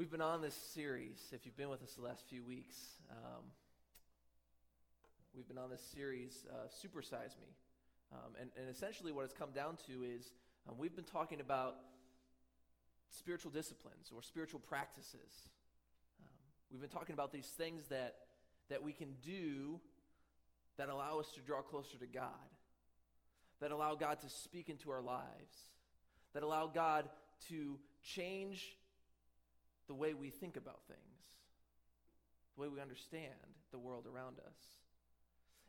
We've been on this series, if you've been with us the last few weeks, um, we've been on this series, uh, Supersize Me. Um, and, and, essentially, what it's come down to is um, we've been talking about spiritual disciplines or spiritual practices. Um, we've been talking about these things that, that we can do that allow us to draw closer to God, that allow God to speak into our lives, that allow God to change the way we think about things, the way we understand the world around us.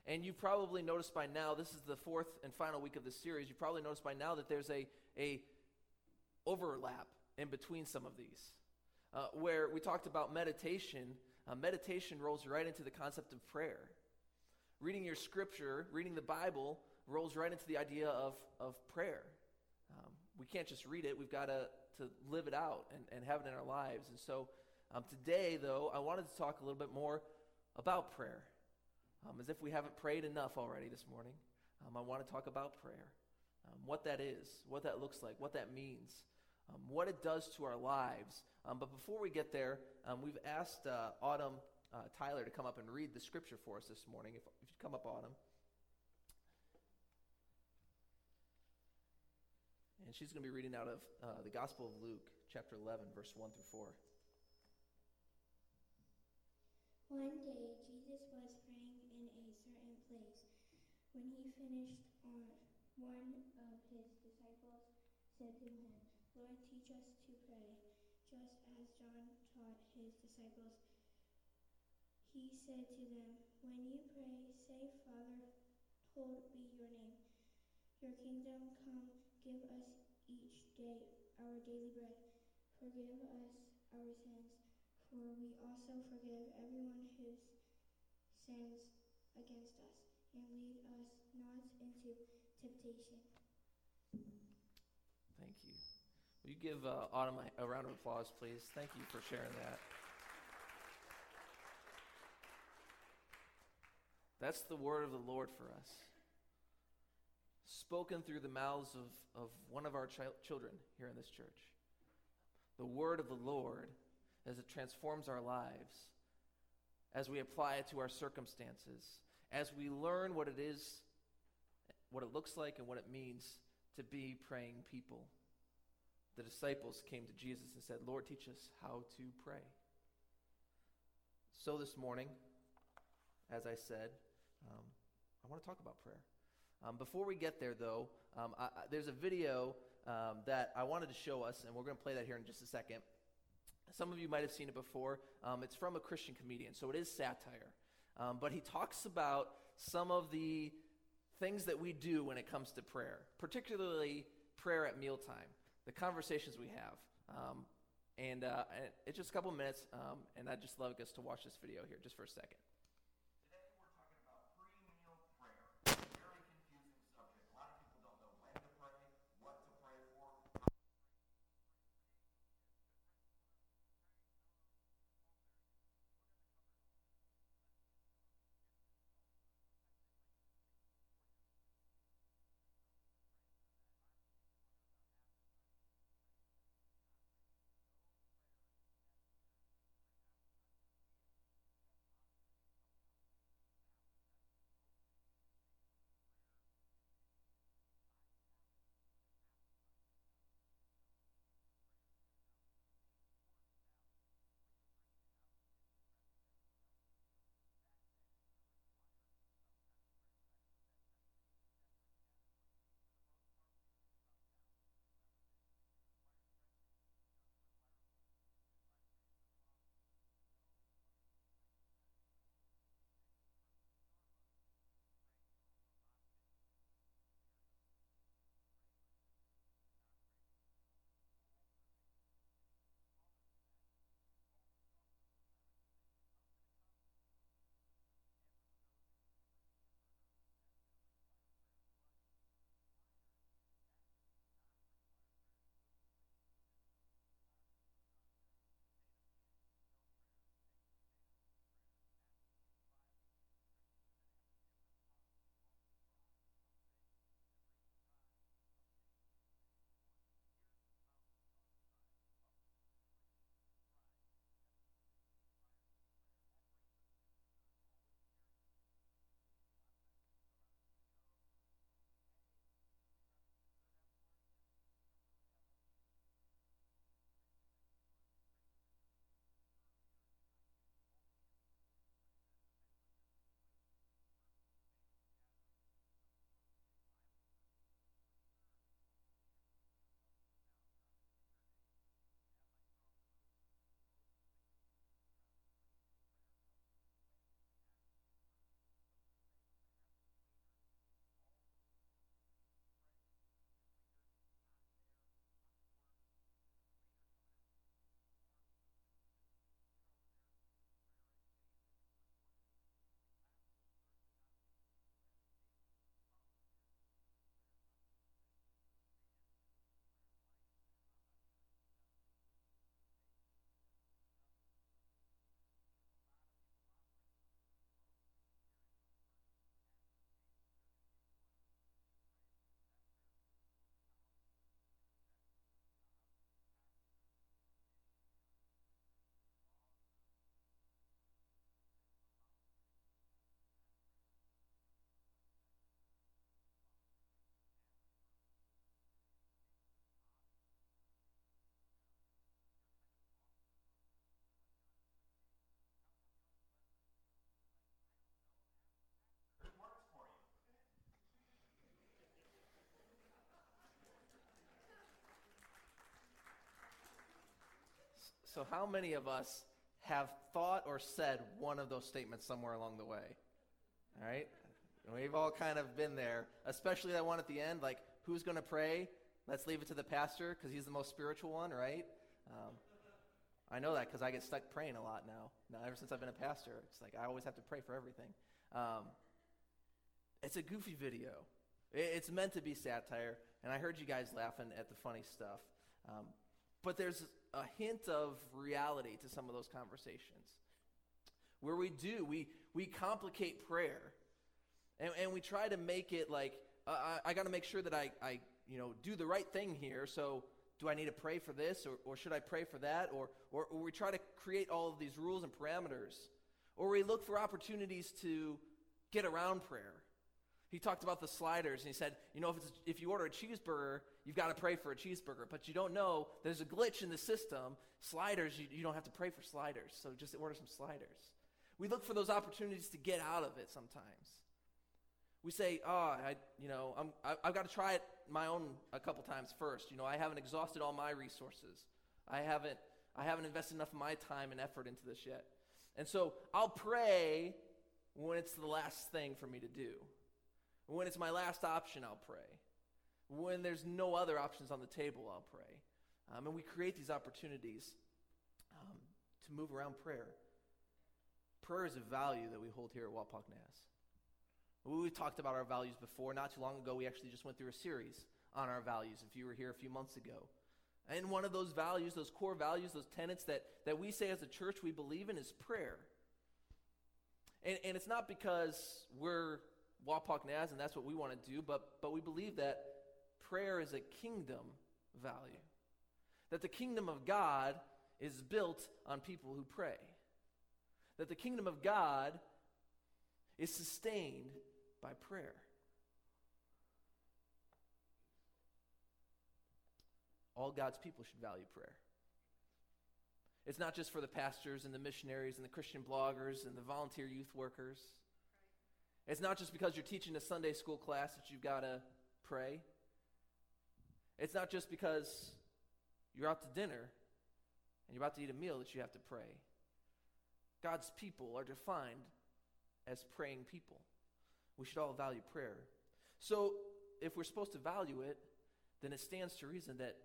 And you probably noticed by now, this is the fourth and final week of the series, you probably noticed by now that there's a, a overlap in between some of these. Uh, where we talked about meditation, uh, meditation rolls right into the concept of prayer. Reading your scripture, reading the Bible, rolls right into the idea of, of prayer. Um, we can't just read it, we've got to, to live it out and, and have it in our lives. And so um, today, though, I wanted to talk a little bit more about prayer. Um, as if we haven't prayed enough already this morning, um, I want to talk about prayer. Um, what that is, what that looks like, what that means, um, what it does to our lives. Um, but before we get there, we've asked uh, Autumn uh, Tyler to come up and read the scripture for us this morning. If, if you come up, Autumn. And she's going to be reading out of uh, the Gospel of Luke, chapter 11, verse 1 through 4. One day, Jesus was praying in a certain place. When he finished, uh, one of his disciples said to him, Lord, teach us to pray, just as John taught his disciples. He said to them, When you pray, say, Father, hold be your name. Your kingdom come Give us each day our daily bread. Forgive us our sins, for we also forgive everyone who sins against us. And lead us not into temptation. Thank you. Will you give uh, Autumn a, a round of applause, please? Thank you for sharing that. That's the word of the Lord for us spoken through the mouths of, of one of our children here in this church. The word of the Lord as it transforms our lives, as we apply it to our circumstances, as we learn what it is, what it looks like, and what it means to be praying people. The disciples came to Jesus and said, Lord, teach us how to pray. So this morning, as I said, um, I want to talk about prayer. Um, before we get there, though, um, I, there's a video um, that I wanted to show us, and we're going to play that here in just a second. Some of you might have seen it before. Um, it's from a Christian comedian, so it is satire. Um, but he talks about some of the things that we do when it comes to prayer, particularly prayer at mealtime, the conversations we have. Um, and, uh, it's just a couple minutes, and I'd just love us to watch this video here just for a second. So, how many of us have thought or said one of those statements somewhere along the way? All right? We've all kind of been there, especially that one at the end, like, who's going to pray? Let's leave it to the pastor because he's the most spiritual one, right? Um, I know that because I get stuck praying a lot now. Now, ever since I've been a pastor, it's like I always have to pray for everything. Um, it's a goofy video. It's meant to be satire, and I heard you guys laughing at the funny stuff. Um, but there's a hint of reality to some of those conversations. Where we do, we, we complicate prayer. And, and we try to make it like, uh, I, I got to make sure that I, I you know, do the right thing here. So do I need to pray for this or, or should I pray for that? Or, or, or we try to create all of these rules and parameters. Or we look for opportunities to get around prayer. He talked about the sliders, and he said, you know, if, if you order a cheeseburger, you've got to pray for a cheeseburger. But you don't know there's a glitch in the system. Sliders, you, you don't have to pray for sliders. So just order some sliders. We look for those opportunities to get out of it sometimes. We say, oh, I, you know, I'm, I, I've got to try it my own a couple times first. You know, I haven't exhausted all my resources. I haven't, I haven't invested enough of my time and effort into this yet. And so I'll pray when it's the last thing for me to do. When it's my last option, I'll pray. When there's no other options on the table, I'll pray. Um, and we create these opportunities um, to move around prayer. Prayer is a value that we hold here at Wapak Naz. We've talked about our values before. Not too long ago, we actually just went through a series on our values, if you were here a few months ago. And one of those values, those core values, those tenets that, that we say as a church we believe in is prayer. And, and it's not because we're Wapak Naz and that's what we want to do, but, but we believe that prayer is a kingdom value. That the kingdom of God is built on people who pray. That the kingdom of God is sustained by prayer. All God's people should value prayer. It's not just for the pastors and the missionaries and the Christian bloggers and the volunteer youth workers. It's not just because you're teaching a Sunday school class that you've got to pray. It's not just because you're out to dinner and you're about to eat a meal that you have to pray. God's people are defined as praying people. We should all value prayer. So, if we're supposed to value it, then it stands to reason that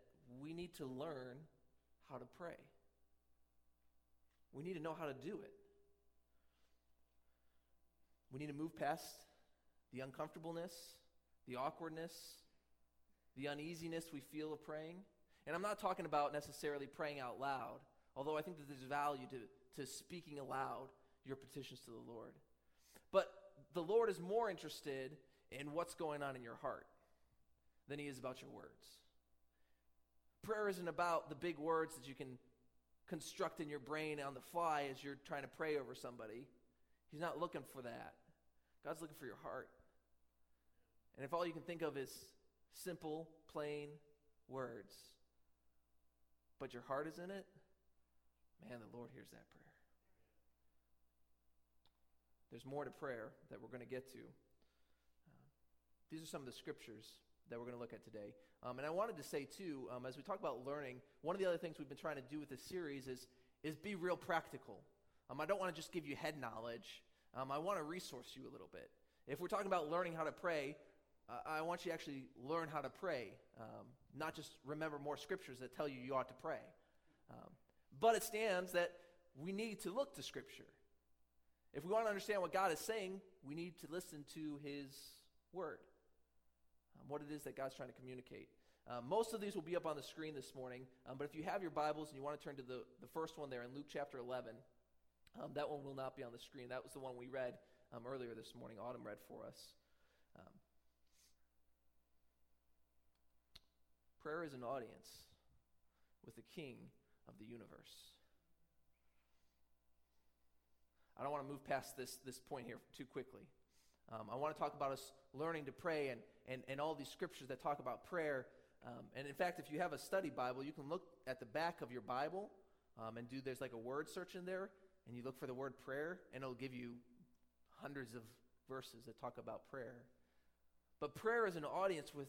we need to learn how to pray. We need to know how to do it. We need to move past the uncomfortableness, the awkwardness, the uneasiness we feel of praying. And I'm not talking about necessarily praying out loud, although I think that there's value to, to speaking aloud your petitions to the Lord. But the Lord is more interested in what's going on in your heart than he is about your words. Prayer isn't about the big words that you can construct in your brain on the fly as you're trying to pray over somebody. He's not looking for that. God's looking for your heart. And if all you can think of is simple, plain words, but your heart is in it, man, the Lord hears that prayer. There's more to prayer that we're going to get to. Uh, these are some of the scriptures that we're going to look at today. Um, and I wanted to say, too, um, as we talk about learning, one of the other things we've been trying to do with this series is, is be real practical. Um, I don't want to just give you head knowledge, um, I want to resource you a little bit. If we're talking about learning how to pray, uh, I want you to actually learn how to pray, um, not just remember more scriptures that tell you you ought to pray. Um, but it stands that we need to look to Scripture. If we want to understand what God is saying, we need to listen to His Word, um, what it is that God's trying to communicate. Uh, most of these will be up on the screen this morning, but if you have your Bibles and you want to turn to the, the first one there in Luke chapter 11, um, that one will not be on the screen. That was the one we read um, earlier this morning. Autumn read for us. Um, prayer is an audience with the King of the universe. I don't want to move past this, this point here too quickly. Um, I want to talk about us learning to pray and, and, and all these scriptures that talk about prayer. Um, and in fact, if you have a study Bible, you can look at the back of your Bible um, and do, there's like a word search in there, and you look for the word prayer, and it'll give you hundreds of verses that talk about prayer. But prayer is an audience with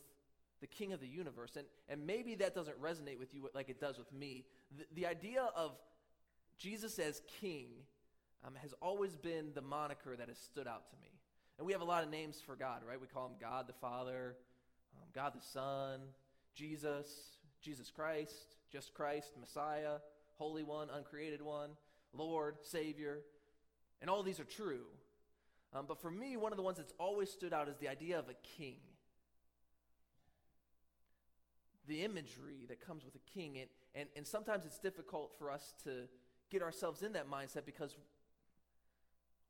the king of the universe. And, and maybe that doesn't resonate with you like it does with me. The, the idea of Jesus as king um, has always been the moniker that has stood out to me. And we have a lot of names for God, right? We call him God the Father, um, God the Son, Jesus, Jesus Christ, just Christ, Messiah, Holy One, Uncreated One, Lord, Savior. And all these are true. Um, but for me, one of the ones that's always stood out is the idea of a king. The imagery that comes with a king. And, and, and sometimes it's difficult for us to get ourselves in that mindset because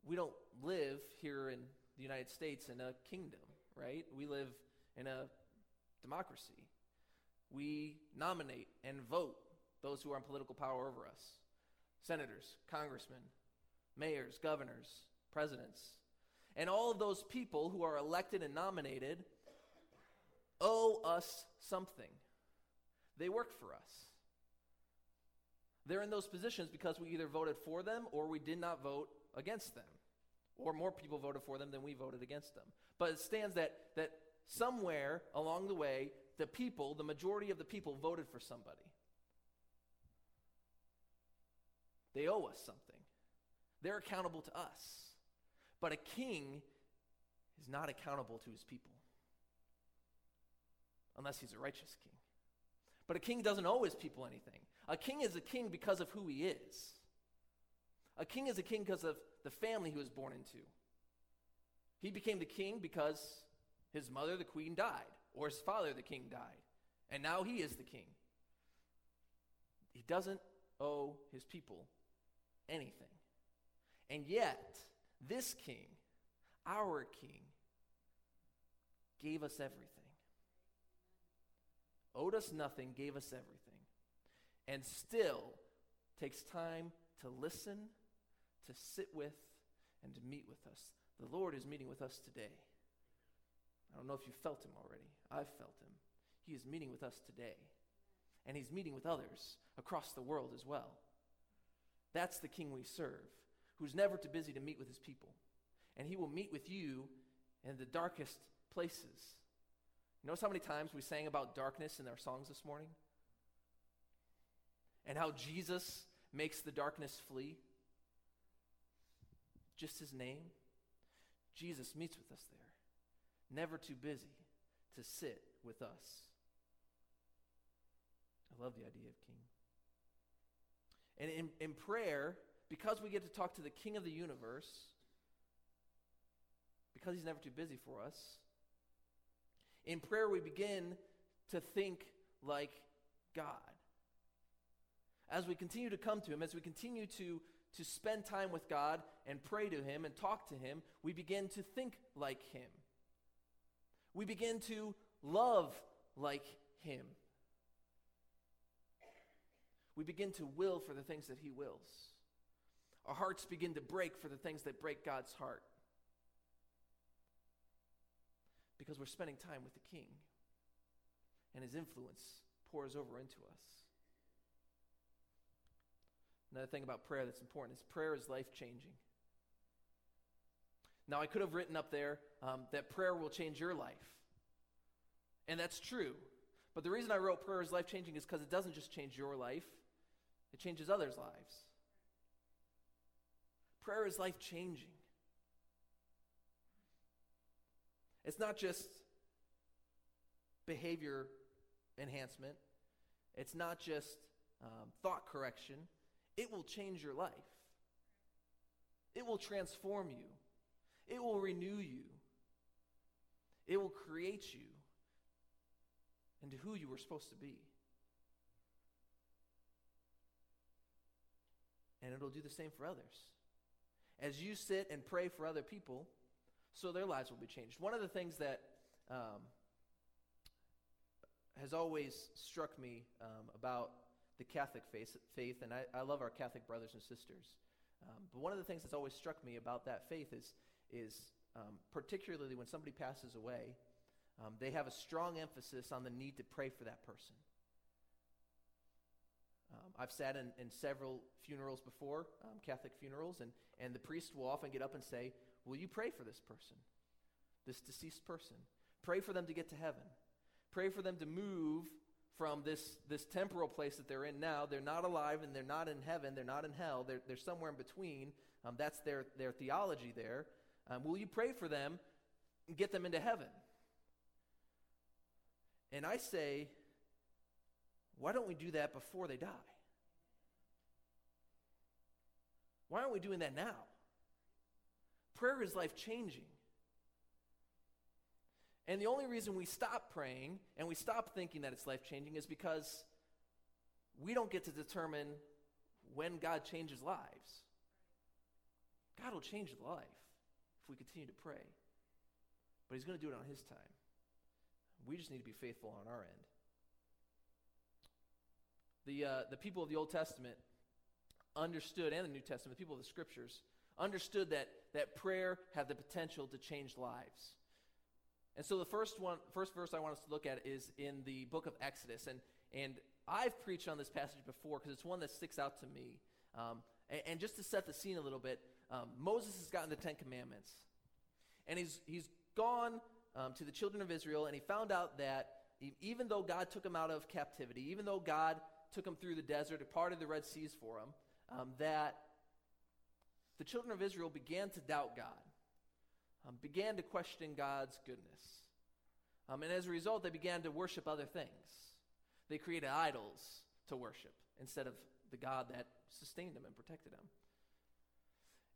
we don't live here in the United States in a kingdom, right? We live in a democracy. We nominate and vote those who are in political power over us senators, congressmen, mayors, governors, presidents. And all of those people who are elected and nominated owe us something. They work for us. They're in those positions because we either voted for them or we did not vote against them. Or more people voted for them than we voted against them. But it stands that, that somewhere along the way, the people, the majority of the people, voted for somebody. They owe us something. They're accountable to us. But a king is not accountable to his people unless he's a righteous king. But a king doesn't owe his people anything. A king is a king because of who he is. A king is a king because of the family he was born into. He became the king because his mother, the queen, died, or his father, the king, died. And now he is the king. He doesn't owe his people anything. And yet, this king, our king, gave us everything. Owed us nothing, gave us everything. And still takes time to listen, to sit with, and to meet with us. The Lord is meeting with us today. I don't know if you felt him already. I've felt him. He is meeting with us today. And he's meeting with others across the world as well. That's the king we serve, who's never too busy to meet with his people. And he will meet with you in the darkest places. Notice how many times we sang about darkness in our songs this morning? And how Jesus makes the darkness flee? Just his name. Jesus meets with us there, never too busy to sit with us. I love the idea of king. And in, in prayer, because we get to talk to the king of the universe, because he's never too busy for us, in prayer we begin to think like God. As we continue to come to him, as we continue to, to spend time with God and pray to him and talk to him, we begin to think like him. We begin to love like him we begin to will for the things that He wills. Our hearts begin to break for the things that break God's heart. Because we're spending time with the King, and His influence pours over into us. Another thing about prayer that's important is prayer is life changing. Now, I could have written up there um, that prayer will change your life. And that's true. But the reason I wrote prayer is life changing is because it doesn't just change your life, it changes others' lives. Prayer is life changing. It's not just behavior enhancement, it's not just um, thought correction. It will change your life, it will transform you, it will renew you, it will create you into who you were supposed to be. And it'll do the same for others. As you sit and pray for other people, so their lives will be changed. One of the things that um, has always struck me um, about the Catholic faith, faith and I, I, love our Catholic brothers and sisters, um, but one of the things that's always struck me about that faith is, is um, particularly when somebody passes away, um, they have a strong emphasis on the need to pray for that person. Um, I've sat in, in, several funerals before, um, Catholic funerals, and, and the priest will often get up and say, Will you pray for this person, this deceased person? Pray for them to get to heaven. Pray for them to move from this, this temporal place that they're in now. They're not alive and they're not in heaven. They're not in hell. They're, they're somewhere in between. Um, that's their, their theology there. Um, will you pray for them and get them into heaven? And I say, why don't we do that before they die? Why aren't we doing that now? Prayer is life changing. And the only reason we stop praying and we stop thinking that it's life changing is because we don't get to determine when God changes lives. God will change the life if we continue to pray. But He's going to do it on His time. We just need to be faithful on our end. The, uh, the people of the Old Testament understood, and the New Testament, the people of the Scriptures, understood that, that prayer had the potential to change lives. And so the first one, first verse I want us to look at is in the book of Exodus, and and I've preached on this passage before because it's one that sticks out to me. Um, and, and, just to set the scene a little bit, um, Moses has gotten the Ten Commandments, and he's he's gone um, to the children of Israel, and he found out that even though God took him out of captivity, even though God took them through the desert, parted the Red Seas for them, um, that the children of Israel began to doubt God um, began to question God's goodness. Um, and as a result, they began to worship other things. They created idols to worship instead of the God that sustained them and protected them.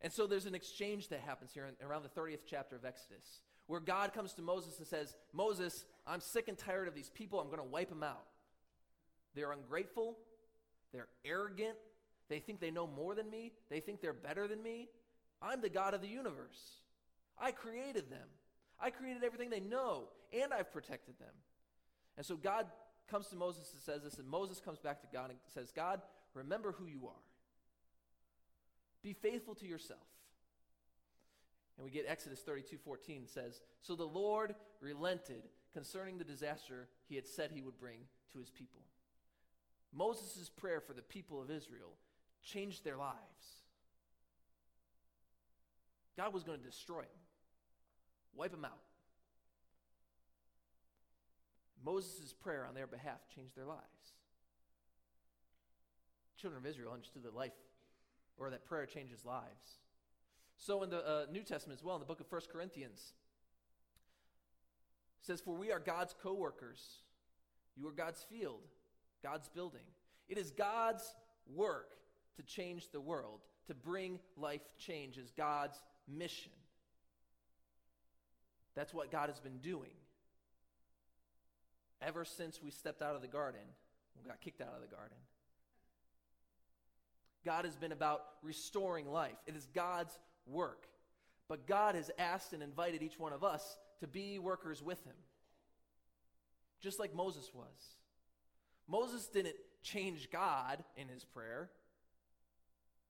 And so there's an exchange that happens here in, around the 30th chapter of Exodus, where God comes to Moses and says, Moses, I'm sick and tired of these people. I'm going to wipe them out. They're ungrateful. They're arrogant. They think they know more than me. They think they're better than me. I'm the God of the universe. I created them. I created everything they know, and I've protected them. And so God comes to Moses and says this, and Moses comes back to God and says, God, remember who you are. Be faithful to yourself. And we get Exodus 32 14 says, So the Lord relented concerning the disaster he had said he would bring to his people. Moses' prayer for the people of Israel changed their lives. God was going to destroy them wipe them out. Moses' prayer on their behalf changed their lives. Children of Israel understood that life, or that prayer changes lives. So in the uh, New Testament as well, in the book of 1 Corinthians, says, For we are God's co workers. You are God's field, God's building. It is God's work to change the world, to bring life change, is God's mission. That's what God has been doing. Ever since we stepped out of the garden, we got kicked out of the garden. God has been about restoring life. It is God's work. But God has asked and invited each one of us to be workers with Him, just like Moses was. Moses didn't change God in his prayer.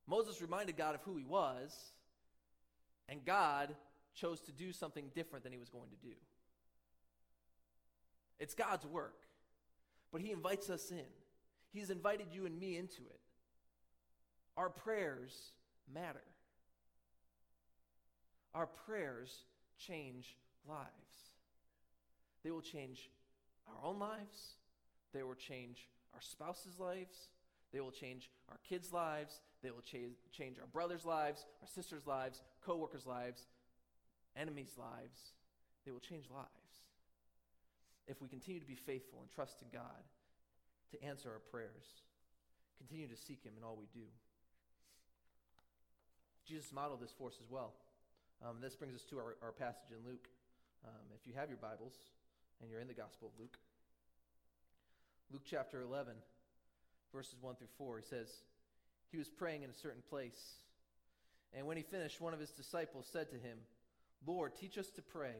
Moses reminded God of who he was, and God chose to do something different than he was going to do. It's God's work, but he invites us in. He's invited you and me into it. Our prayers matter. Our prayers change lives. They will change our own lives, they will change our spouse's lives, they will change our kids' lives, they will cha- change our brothers' lives, our sisters' lives, co workers' lives, enemies' lives, they will change lives. If we continue to be faithful and trust in God to answer our prayers, continue to seek Him in all we do. Jesus modeled this for us as well. Um, this brings us to our, our passage in Luke. Um, if you have your Bibles and you're in the Gospel of Luke, Luke chapter 11, verses 1 through 4, he says, He was praying in a certain place. And when he finished, one of his disciples said to him, Lord, teach us to pray,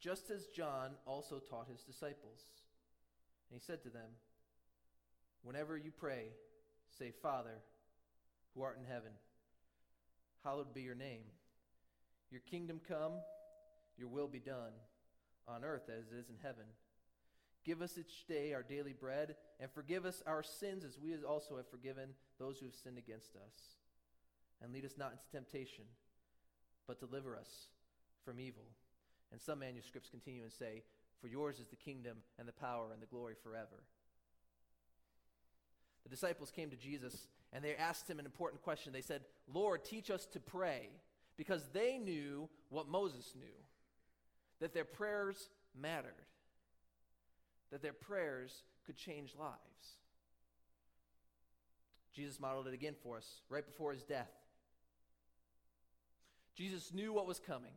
just as John also taught his disciples. And he said to them, Whenever you pray, say, Father, who art in heaven, hallowed be your name. Your kingdom come, your will be done, on earth as it is in heaven. Give us each day our daily bread, and forgive us our sins as we also have forgiven those who have sinned against us. And lead us not into temptation, but deliver us from evil. And some manuscripts continue and say, For yours is the kingdom and the power and the glory forever. The disciples came to Jesus and they asked him an important question. They said, Lord, teach us to pray, because they knew what Moses knew that their prayers mattered, that their prayers could change lives. Jesus modeled it again for us right before his death. Jesus knew what was coming.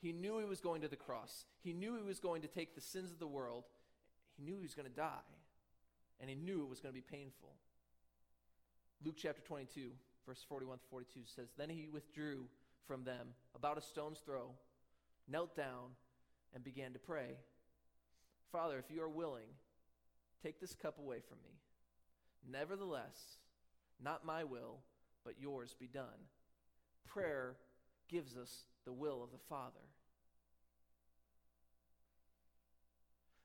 He knew he was going to the cross. He knew he was going to take the sins of the world. He knew he was going to die. And he knew it was going to be painful. Luke chapter 22, verse 41 to 42 says Then he withdrew from them about a stone's throw, knelt down, and began to pray Father, if you are willing, take this cup away from me. Nevertheless, not my will, but yours be done. Prayer gives us the will of the Father.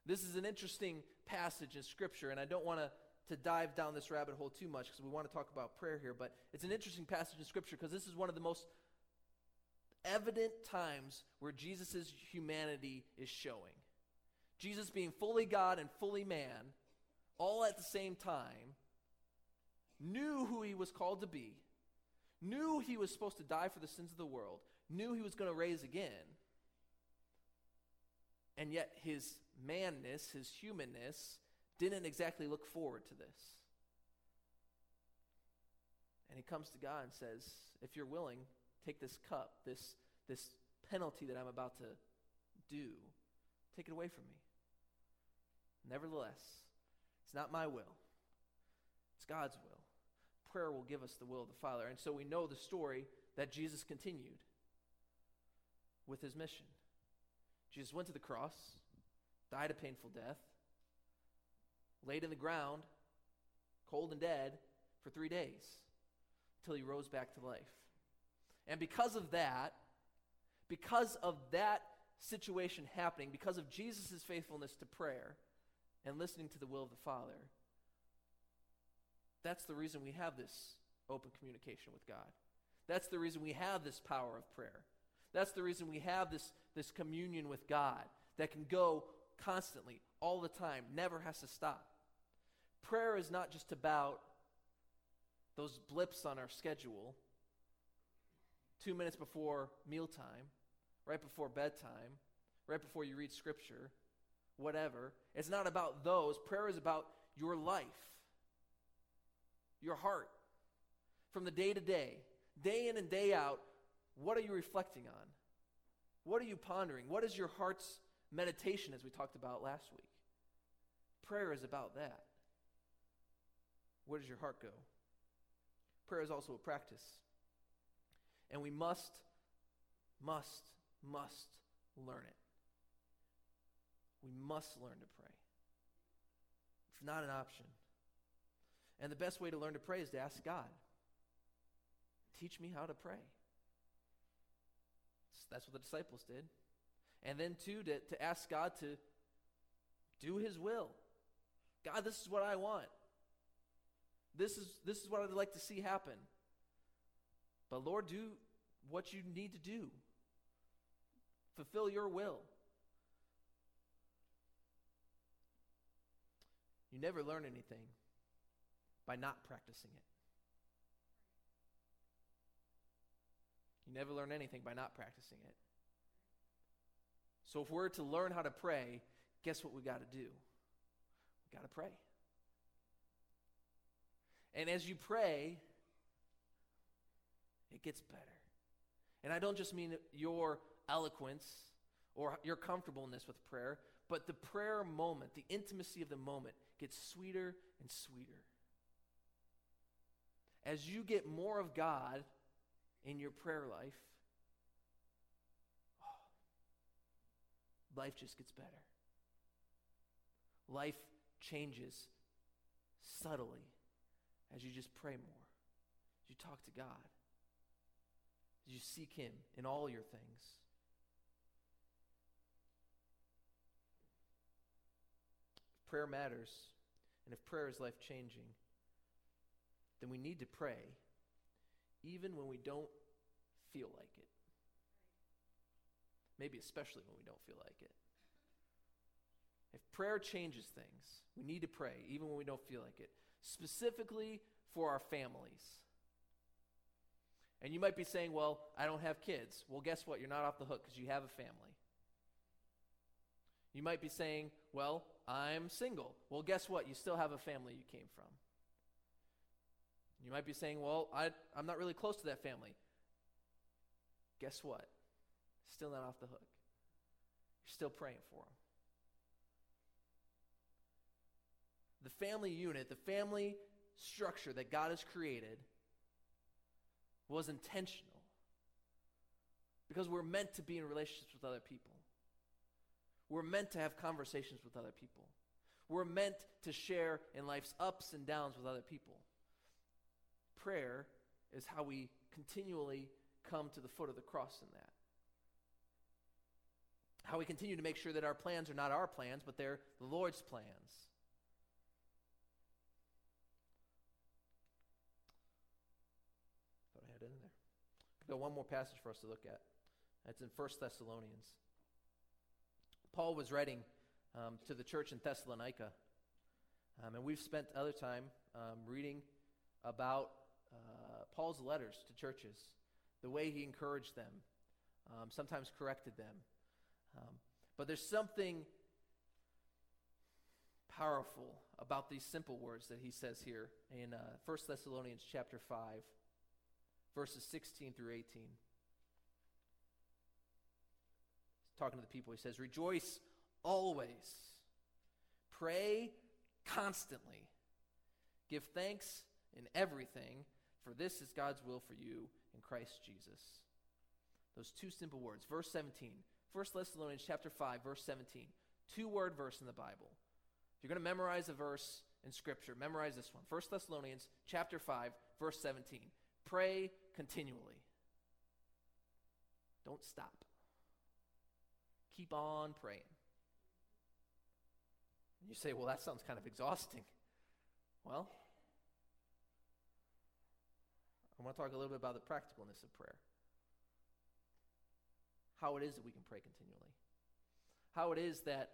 This is an interesting passage in Scripture, and I don't want to to dive down this rabbit hole too much because we want to talk about prayer here, but it's an interesting passage in Scripture because this is one of the most evident times where Jesus' humanity is showing. Jesus being fully God and fully man, all at the same time, knew who he was called to be, knew he was supposed to die for the sins of the world, knew he was going to raise again, and yet his manness, his humanness, didn't exactly look forward to this. And he comes to God and says, If you're willing, take this cup, this, this penalty that I'm about to do, take it away from me. Nevertheless, it's not my will, it's God's will. Prayer will give us the will of the Father. And so we know the story that Jesus continued with his mission. Jesus went to the cross, died a painful death, laid in the ground, cold and dead, for three days until he rose back to life. And because of that, because of that situation happening, because of Jesus' faithfulness to prayer and listening to the will of the Father, that's the reason we have this open communication with God. That's the reason we have this power of prayer. That's the reason we have this, this communion with God that can go constantly, all the time, never has to stop. Prayer is not just about those blips on our schedule, two minutes before mealtime, right before bedtime, right before you read scripture, whatever. It's not about those. Prayer is about your life, your heart, from the day to day, day in and day out. What are you reflecting on? What are you pondering? What is your heart's meditation, as we talked about last week? Prayer is about that. Where does your heart go? Prayer is also a practice. And we must, must, must learn it. We must learn to pray. It's not an option. And the best way to learn to pray is to ask God, teach me how to pray. That's what the disciples did. And then, too, to, to ask God to do his will. God, this is what I want. This is, this is what I'd like to see happen. But Lord, do what you need to do. Fulfill your will. Never learn anything by not practicing it. You never learn anything by not practicing it. So if we're to learn how to pray, guess what we got to do? We got to pray. And as you pray, it gets better. And I don't just mean your eloquence or your comfortableness with prayer, but the prayer moment, the intimacy of the moment gets sweeter and sweeter. As you get more of God in your prayer life, oh, life just gets better. Life changes subtly as you just pray more, as you talk to God, as you seek Him in all your things. Prayer matters, and if prayer is life changing, then we need to pray even when we don't feel like it. Maybe especially when we don't feel like it. If prayer changes things, we need to pray, even when we don't feel like it, specifically for our families. And you might be saying, well, I don't have kids. Well, guess what? You're not off the hook because you have a family. You might be saying, well, I'm single. Well, guess what? You still have a family you came from. You might be saying, well, I, I'm not really close to that family. Guess what? Still not off the hook. You're still praying for them. The family unit, the family structure that God has created was intentional. Because we're meant to be in relationships with other people. We're meant to have conversations with other people. We're meant to share in life's ups and downs with other people. Prayer is how we continually come to the foot of the cross in that. How we continue to make sure that our plans are not our plans, but they're the Lord's plans. Thought I had it in there. Got one more passage for us to look at. That's in 1 Thessalonians. Paul was writing um, to the church in Thessalonica, um, and we've spent other time um, reading about uh, Paul's letters to churches, the way he encouraged them, um, sometimes corrected them. Um, but there's something powerful about these simple words that he says here in uh, 1 Thessalonians chapter 5, verses 16 through 18. He's talking to the people, he says, Rejoice always, pray constantly, give thanks in everything, for this is God's will for you in Christ Jesus. Those two simple words. Verse 17. 1 Thessalonians chapter 5, verse 17. Two word verse in the Bible. If you're going to memorize a verse in Scripture, memorize this one. 1 Thessalonians chapter 5, verse 17. Pray continually. Don't stop. Keep on praying. And you say, well, that sounds kind of exhausting. Well, I want to talk a little bit about the practicalness of prayer. How it is that we can pray continually. How it is that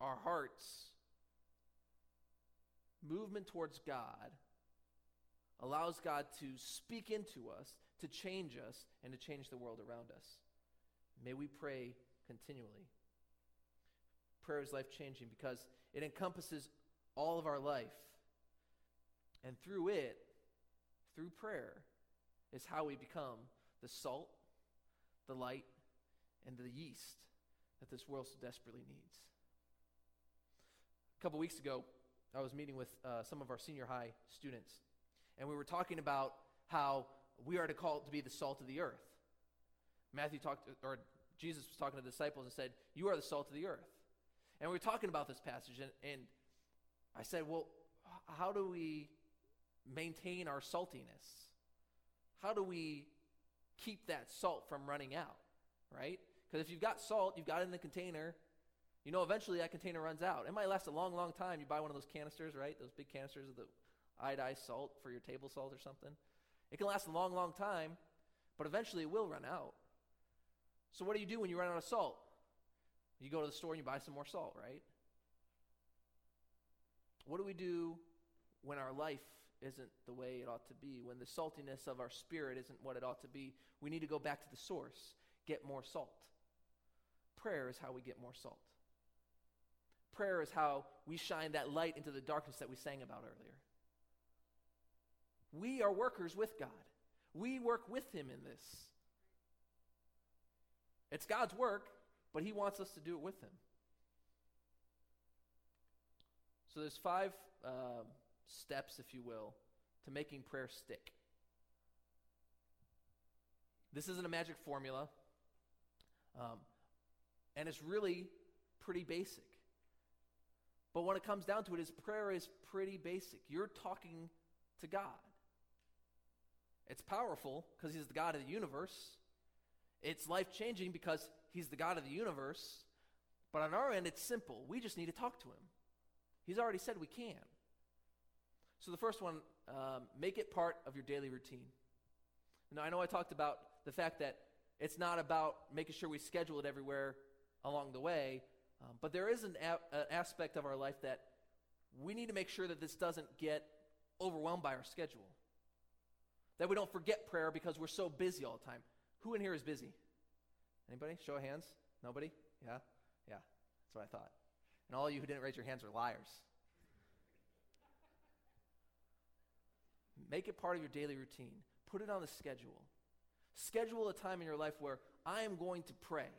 our hearts' movement towards God allows God to speak into us, to change us, and to change the world around us. May we pray continually. Prayer is life changing because it encompasses all of our life. And through it, through prayer is how we become the salt, the light, and the yeast that this world so desperately needs. A couple weeks ago, I was meeting with uh, some of our senior high students, and we were talking about how we are to call to be the salt of the earth. Matthew talked, or Jesus was talking to the disciples and said, "You are the salt of the earth." And we were talking about this passage, and, and I said, "Well, how do we maintain our saltiness? How do we keep that salt from running out, right? Because if you've got salt, you've got it in the container, you know eventually that container runs out. It might last a long, long time. You buy one of those canisters, right? Those big canisters of the iodized salt for your table salt or something. It can last a long, long time, but eventually it will run out. So what do you do when you run out of salt? You go to the store and you buy some more salt, right? What do we do when our life isn't the way it ought to be, when the saltiness of our spirit isn't what it ought to be, we need to go back to the source, get more salt. Prayer is how we get more salt. Prayer is how we shine that light into the darkness that we sang about earlier. We are workers with God. We work with Him in this. It's God's work, but He wants us to do it with Him. So there's five uh, steps, if you will, to making prayer stick. This isn't a magic formula, um, and it's really pretty basic. But when it comes down to it, is prayer is pretty basic. You're talking to God. It's powerful because He's the God of the universe. It's life changing because He's the God of the universe. But on our end, it's simple. We just need to talk to Him. He's already said we can. So the first one, um, make it part of your daily routine. Now, I know I talked about the fact that it's not about making sure we schedule it everywhere along the way, Um, but there is an, a- an aspect of our life that we need to make sure that this doesn't get overwhelmed by our schedule. That we don't forget prayer because we're so busy all the time. Who in here is busy? Anybody? Show of hands? Nobody? Yeah? Yeah. That's what I thought. And all you who didn't raise your hands are liars. Make it part of your daily routine. Put it on the schedule. Schedule a time in your life where I am going to pray.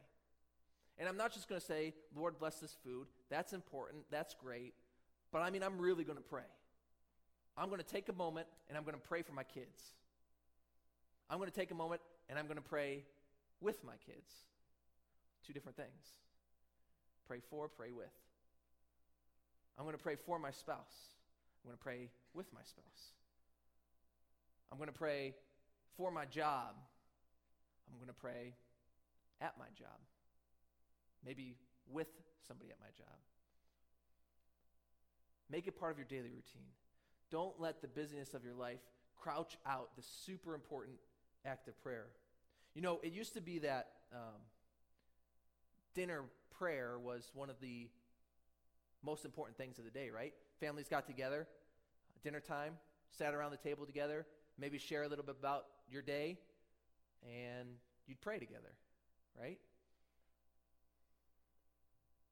And I'm not just going to say, Lord, bless this food. That's important. That's great. But I mean, I'm really going to pray. I'm going to take a moment and I'm going to pray for my kids. I'm going to take a moment and I'm going to pray with my kids. Two different things. Pray for, pray with. I'm going to pray for my spouse. I'm going to pray with my spouse. I'm going to pray for my job. I'm going to pray at my job. Maybe with somebody at my job. Make it part of your daily routine. Don't let the busyness of your life crouch out the super important act of prayer. You know, it used to be that um, dinner prayer was one of the most important things of the day, right? Families got together, dinner time, sat around the table together, maybe share a little bit about your day, and you'd pray together, right?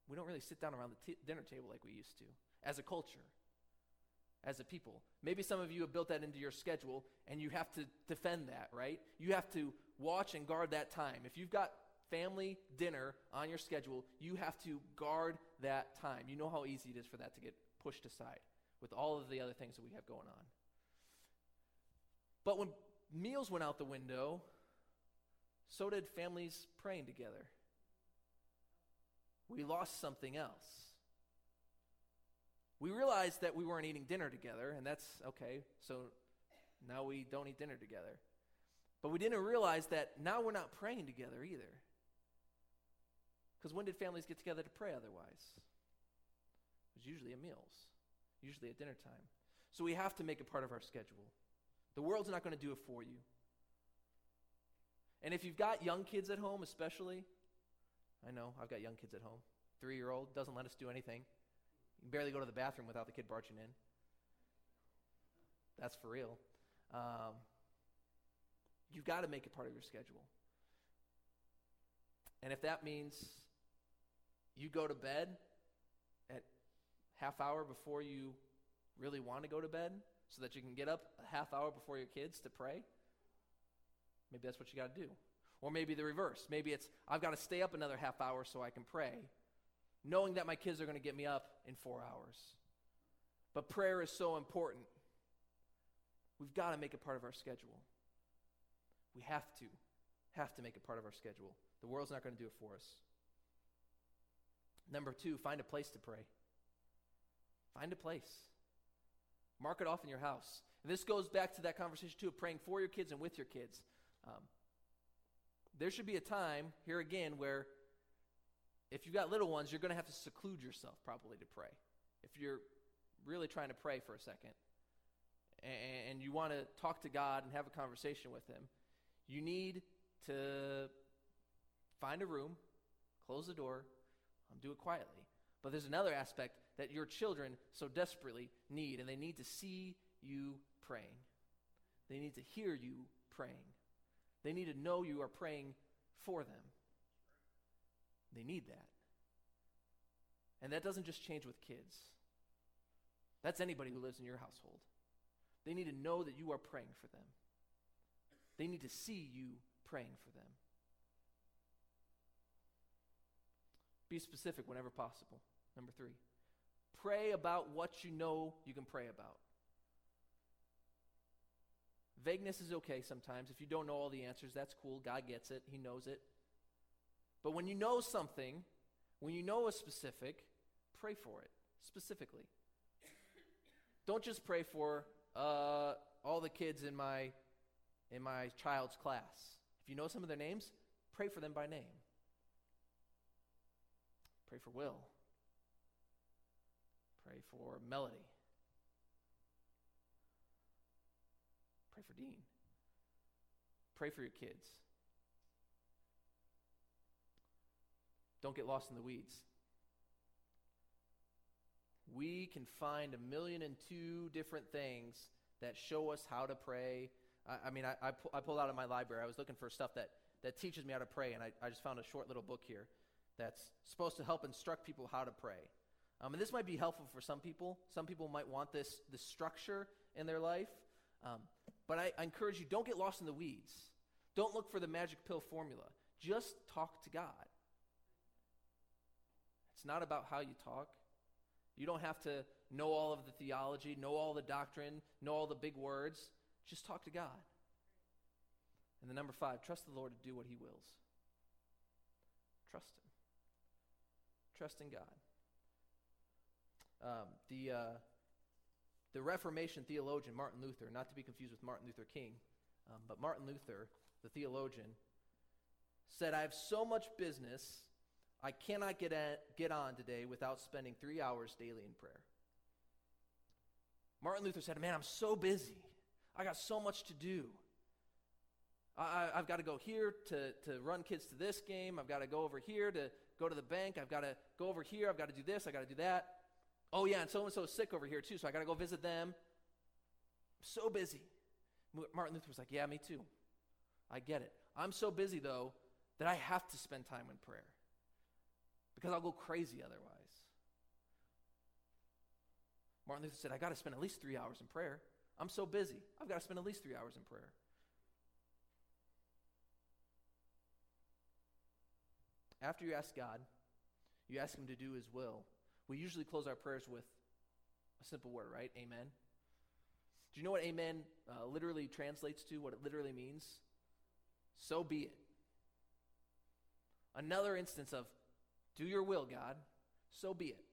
We don't really sit down around the t- dinner table like we used to as a culture, as a people. Maybe some of you have built that into your schedule and you have to defend that, right? You have to watch and guard that time. If you've got family dinner on your schedule, you have to guard that time. You know how easy it is for that to get pushed aside with all of the other things that we have going on. But when meals went out the window, so did families praying together. We lost something else. We realized that we weren't eating dinner together, and that's okay. So now we don't eat dinner together. But we didn't realize that now we're not praying together either. Because when did families get together to pray otherwise? It was usually at meals, usually at dinner time. So we have to make it part of our schedule. The world's not going to do it for you. And if you've got young kids at home, especially, I know I've got young kids at home. Three year old doesn't let us do anything. You can barely go to the bathroom without the kid barging in. That's for real. Um, you've got to make it part of your schedule. And if that means you go to bed at half hour before you really want to go to bed so that you can get up a half hour before your kids to pray, maybe that's what you got to do. Or maybe the reverse. Maybe it's, I've got to stay up another half hour so I can pray, knowing that my kids are going to get me up in four hours. But prayer is so important. We've got to make it part of our schedule. We have to, have to make it part of our schedule. The world's not going to do it for us. Number two, find a place to pray. Find a place. Mark it off in your house. And this goes back to that conversation, too, of praying for your kids and with your kids. Um, there should be a time, here again, where if you've got little ones, you're going to have to seclude yourself probably to pray. If you're really trying to pray for a second and, you want to talk to God and have a conversation with Him, you need to find a room, close the door, um, do it quietly. But there's another aspect that your children so desperately need, and they need to see you praying. They need to hear you praying. They need to know you are praying for them. They need that. And that doesn't just change with kids, that's anybody who lives in your household. They need to know that you are praying for them, they need to see you praying for them. Be specific whenever possible. Number three, pray about what you know you can pray about. Vagueness is okay sometimes. If you don't know all the answers, that's cool. God gets it, He knows it. But when you know something, when you know a specific, pray for it specifically. Don't just pray for uh, all the kids in my in my child's class. If you know some of their names, pray for them by name. Pray for Will. Pray for Melody. Pray for Dean. Pray for your kids. Don't get lost in the weeds. we can find a million and two different things that show us how to pray. I, I mean, I, I, pu- I, pulled out of my library. I was looking for stuff that, that teaches me how to pray, and I, I just found a short little book here that's supposed to help instruct people how to pray. Um, and this might be helpful for some people. Some people might want this, this structure in their life. Um, but I, I encourage you don't get lost in the weeds. Don't look for the magic pill formula. Just talk to God. It's not about how you talk. You don't have to know all of the theology, know all the doctrine, know all the big words. Just talk to God. And the number five, trust the Lord to do what He wills. Trust Him. Trust in God. Um, the, uh, the Reformation theologian Martin Luther, not to be confused with Martin Luther King, um, but Martin Luther, the theologian, said, I have so much business I cannot get, at, get on today without spending three hours daily in prayer. Martin Luther said, Man, I'm so busy. I got so much to do. I, have got to go here to, to run kids to this game. I've got to go over here to go to the bank. I've got to go over here. I've got to do this. I've got to do that. Oh, yeah, and so and so is sick over here too, so I got to go visit them. I'm so busy. Martin Luther was like, Yeah, me too. I get it. I'm so busy, though, that I have to spend time in prayer because I'll go crazy otherwise. Martin Luther said, I got to spend at least three hours in prayer. I'm so busy. I've got to spend at least three hours in prayer. After you ask God, you ask Him to do His will. We usually close our prayers with a simple word, right? Amen. Do you know what amen uh, literally translates to? What it literally means? So be it. Another instance of do your will, God. So be it.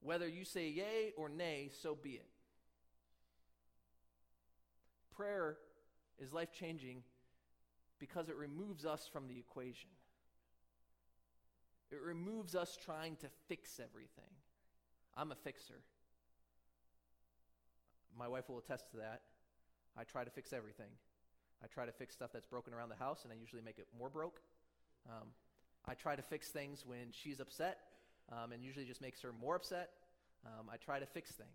Whether you say yea or nay, so be it. Prayer is life changing because it removes us from the equation. It removes us trying to fix everything. I'm a fixer. My wife will attest to that. I try to fix everything. I try to fix stuff that's broken around the house, and I usually make it more broke. Um, I try to fix things when she's upset, um, and usually just makes her more upset. Um, I try to fix things.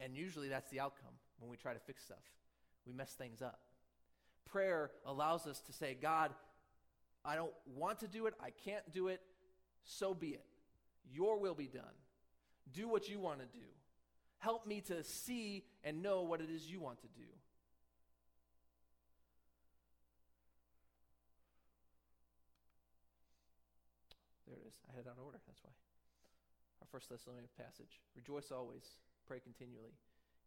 And usually that's the outcome when we try to fix stuff. We mess things up. Prayer allows us to say, God, I don't want to do it. I can't do it. So be it. Your will be done. Do what you want to do. Help me to see and know what it is you want to do. There it is. I had it on order. That's why. Our First Thessalonians passage. Rejoice always. Pray continually.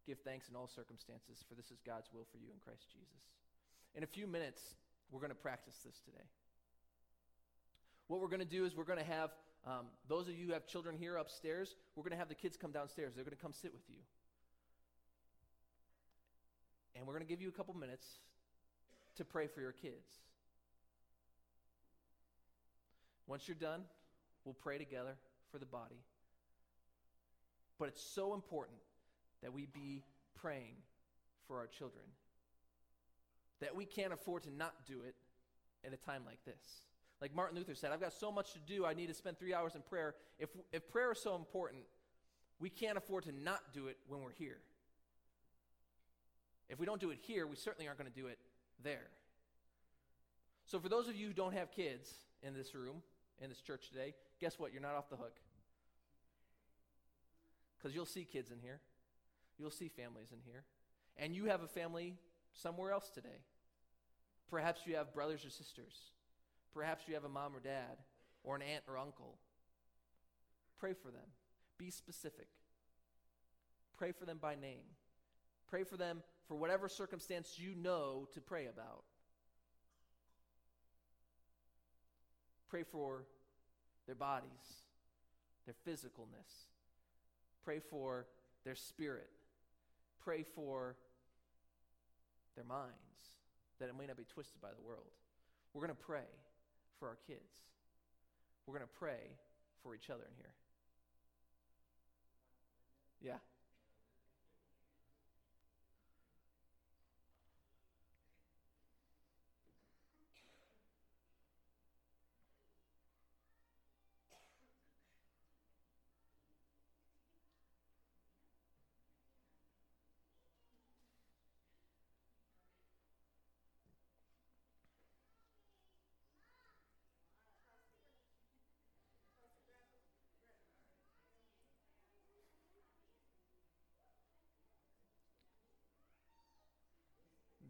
Give thanks in all circumstances, for this is God's will for you in Christ Jesus. In a few minutes, we're going to practice this today. What we're going to do is we're going to have um, those of you who have children here upstairs, we're going to have the kids come downstairs. They're going to come sit with you. And we're going to give you a couple minutes to pray for your kids. Once you're done, we'll pray together for the body. But it's so important that we be praying for our children that we can't afford to not do it at a time like this. Like Martin Luther said, I've got so much to do, I need to spend three hours in prayer. If, if prayer is so important, we can't afford to not do it when we're here. If we don't do it here, we certainly aren't going to do it there. So, for those of you who don't have kids in this room, in this church today, guess what? You're not off the hook. Because you'll see kids in here, you'll see families in here, and you have a family somewhere else today. Perhaps you have brothers or sisters. Perhaps you have a mom or dad, or an aunt or uncle. Pray for them. Be specific. Pray for them by name. Pray for them for whatever circumstance you know to pray about. Pray for their bodies, their physicalness. Pray for their spirit. Pray for their minds, that it may not be twisted by the world. We're going to pray for our kids. We're going to pray for each other in here. Yeah.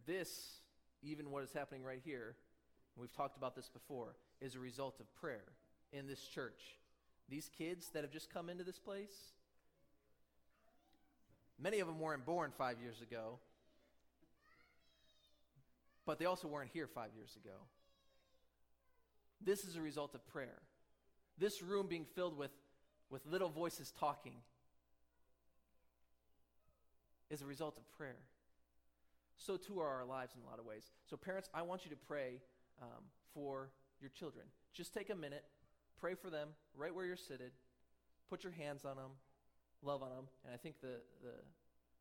This, even what is happening right here, we've talked about this before, is a result of prayer in this church. These kids that have just come into this place, many of them weren't born five years ago, but they also weren't here five years ago. This is a result of prayer. This room being filled with, with little voices talking is a result of prayer. So too are our lives in a lot of ways. So, parents, I want you to pray um, for your children. Just take a minute, pray for them right where you're seated, put your hands on them, love on them, and I think the, the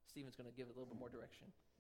Stephen's going to give a little bit more direction.